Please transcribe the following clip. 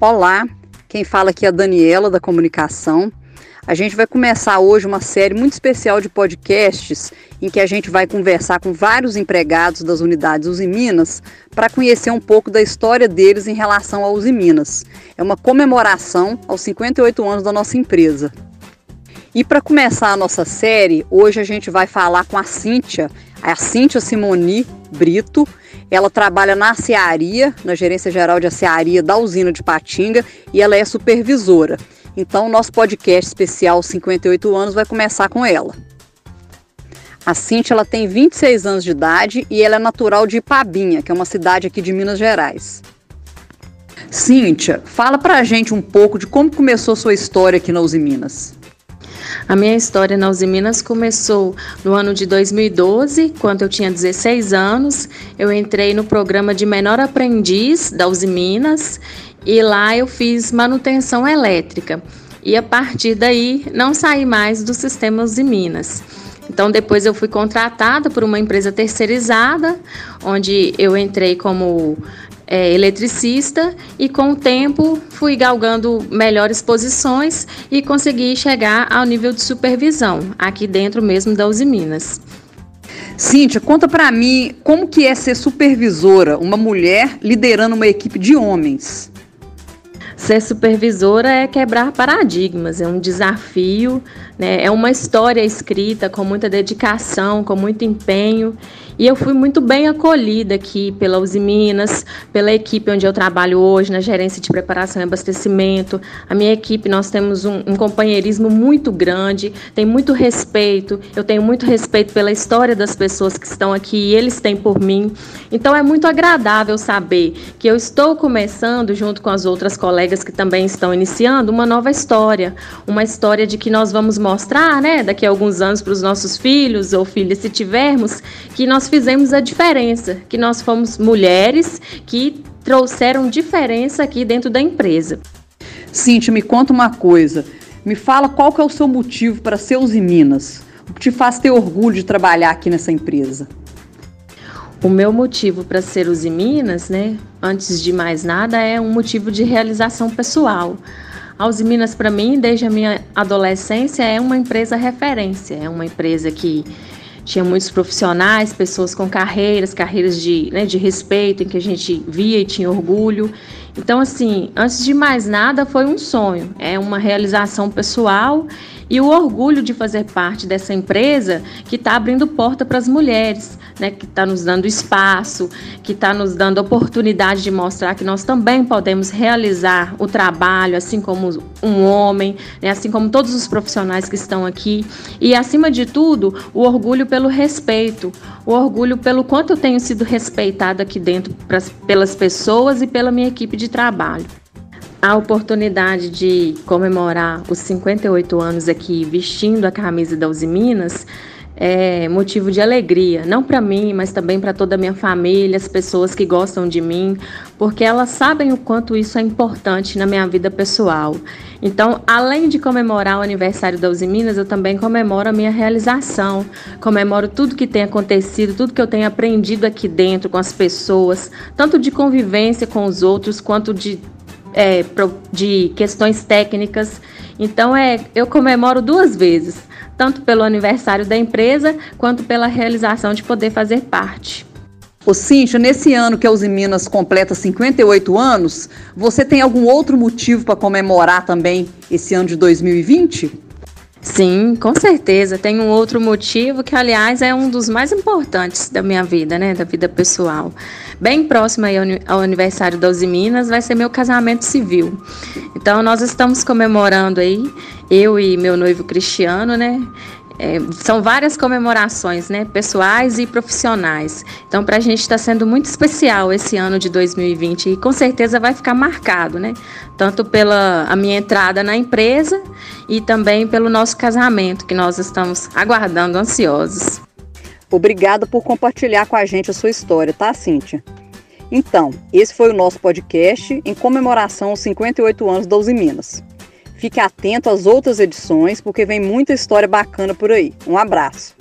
Olá, quem fala aqui é a Daniela da Comunicação. A gente vai começar hoje uma série muito especial de podcasts em que a gente vai conversar com vários empregados das unidades Uzi Minas para conhecer um pouco da história deles em relação ao Uzi Minas. É uma comemoração aos 58 anos da nossa empresa. E para começar a nossa série, hoje a gente vai falar com a Cíntia, a Cíntia Simoni Brito. Ela trabalha na acearia, na gerência geral de acearia da usina de Patinga, e ela é supervisora. Então, nosso podcast especial 58 anos vai começar com ela. A Cintia ela tem 26 anos de idade e ela é natural de Ipabinha, que é uma cidade aqui de Minas Gerais. Cíntia, fala pra gente um pouco de como começou sua história aqui na Uzi Minas. A minha história na Uzi Minas começou no ano de 2012, quando eu tinha 16 anos. Eu entrei no programa de menor aprendiz da Uzi Minas e lá eu fiz manutenção elétrica. E a partir daí não saí mais do sistema Uzi Minas. Então depois eu fui contratada por uma empresa terceirizada, onde eu entrei como é, eletricista e com o tempo fui galgando melhores posições e consegui chegar ao nível de supervisão, aqui dentro mesmo da Uzi Minas. Cíntia, conta para mim como que é ser supervisora, uma mulher liderando uma equipe de homens. Ser supervisora é quebrar paradigmas, é um desafio, né? é uma história escrita com muita dedicação, com muito empenho e eu fui muito bem acolhida aqui pela Uzi Minas, pela equipe onde eu trabalho hoje, na gerência de preparação e abastecimento. A minha equipe, nós temos um, um companheirismo muito grande, tem muito respeito. Eu tenho muito respeito pela história das pessoas que estão aqui e eles têm por mim. Então é muito agradável saber que eu estou começando, junto com as outras colegas que também estão iniciando, uma nova história. Uma história de que nós vamos mostrar, né, daqui a alguns anos para os nossos filhos ou filhas, se tivermos, que nós nós fizemos a diferença, que nós fomos mulheres que trouxeram diferença aqui dentro da empresa. Cíntia, me conta uma coisa. Me fala qual que é o seu motivo para ser Uzi Minas. O que te faz ter orgulho de trabalhar aqui nessa empresa? O meu motivo para ser Uzi Minas, né, antes de mais nada, é um motivo de realização pessoal. A Uzi Minas, para mim, desde a minha adolescência, é uma empresa referência. É uma empresa que tinha muitos profissionais, pessoas com carreiras, carreiras de, né, de respeito, em que a gente via e tinha orgulho. Então, assim, antes de mais nada, foi um sonho, é uma realização pessoal e o orgulho de fazer parte dessa empresa que está abrindo porta para as mulheres, né, que está nos dando espaço, que está nos dando oportunidade de mostrar que nós também podemos realizar o trabalho, assim como um homem, né, assim como todos os profissionais que estão aqui. E, acima de tudo, o orgulho pelo respeito, o orgulho pelo quanto eu tenho sido respeitada aqui dentro pras, pelas pessoas e pela minha equipe de trabalho. A oportunidade de comemorar os 58 anos aqui vestindo a camisa da Uzi Minas é motivo de alegria, não para mim, mas também para toda a minha família, as pessoas que gostam de mim, porque elas sabem o quanto isso é importante na minha vida pessoal. Então, além de comemorar o aniversário da Uzi Minas, eu também comemoro a minha realização, comemoro tudo que tem acontecido, tudo que eu tenho aprendido aqui dentro com as pessoas, tanto de convivência com os outros, quanto de é, de questões técnicas. Então é, eu comemoro duas vezes, tanto pelo aniversário da empresa quanto pela realização de poder fazer parte. Ô Cíntia, nesse ano que a Uzi Minas completa 58 anos, você tem algum outro motivo para comemorar também esse ano de 2020? Sim, com certeza. Tem um outro motivo que, aliás, é um dos mais importantes da minha vida, né? Da vida pessoal. Bem próximo ao aniversário 12 Minas vai ser meu casamento civil. Então, nós estamos comemorando aí, eu e meu noivo Cristiano, né? É, são várias comemorações, né, pessoais e profissionais. Então, para a gente está sendo muito especial esse ano de 2020 e com certeza vai ficar marcado, né, tanto pela a minha entrada na empresa e também pelo nosso casamento que nós estamos aguardando ansiosos. Obrigada por compartilhar com a gente a sua história, tá, Cíntia? Então, esse foi o nosso podcast em comemoração aos 58 anos da Uzi Minas. Fique atento às outras edições, porque vem muita história bacana por aí. Um abraço.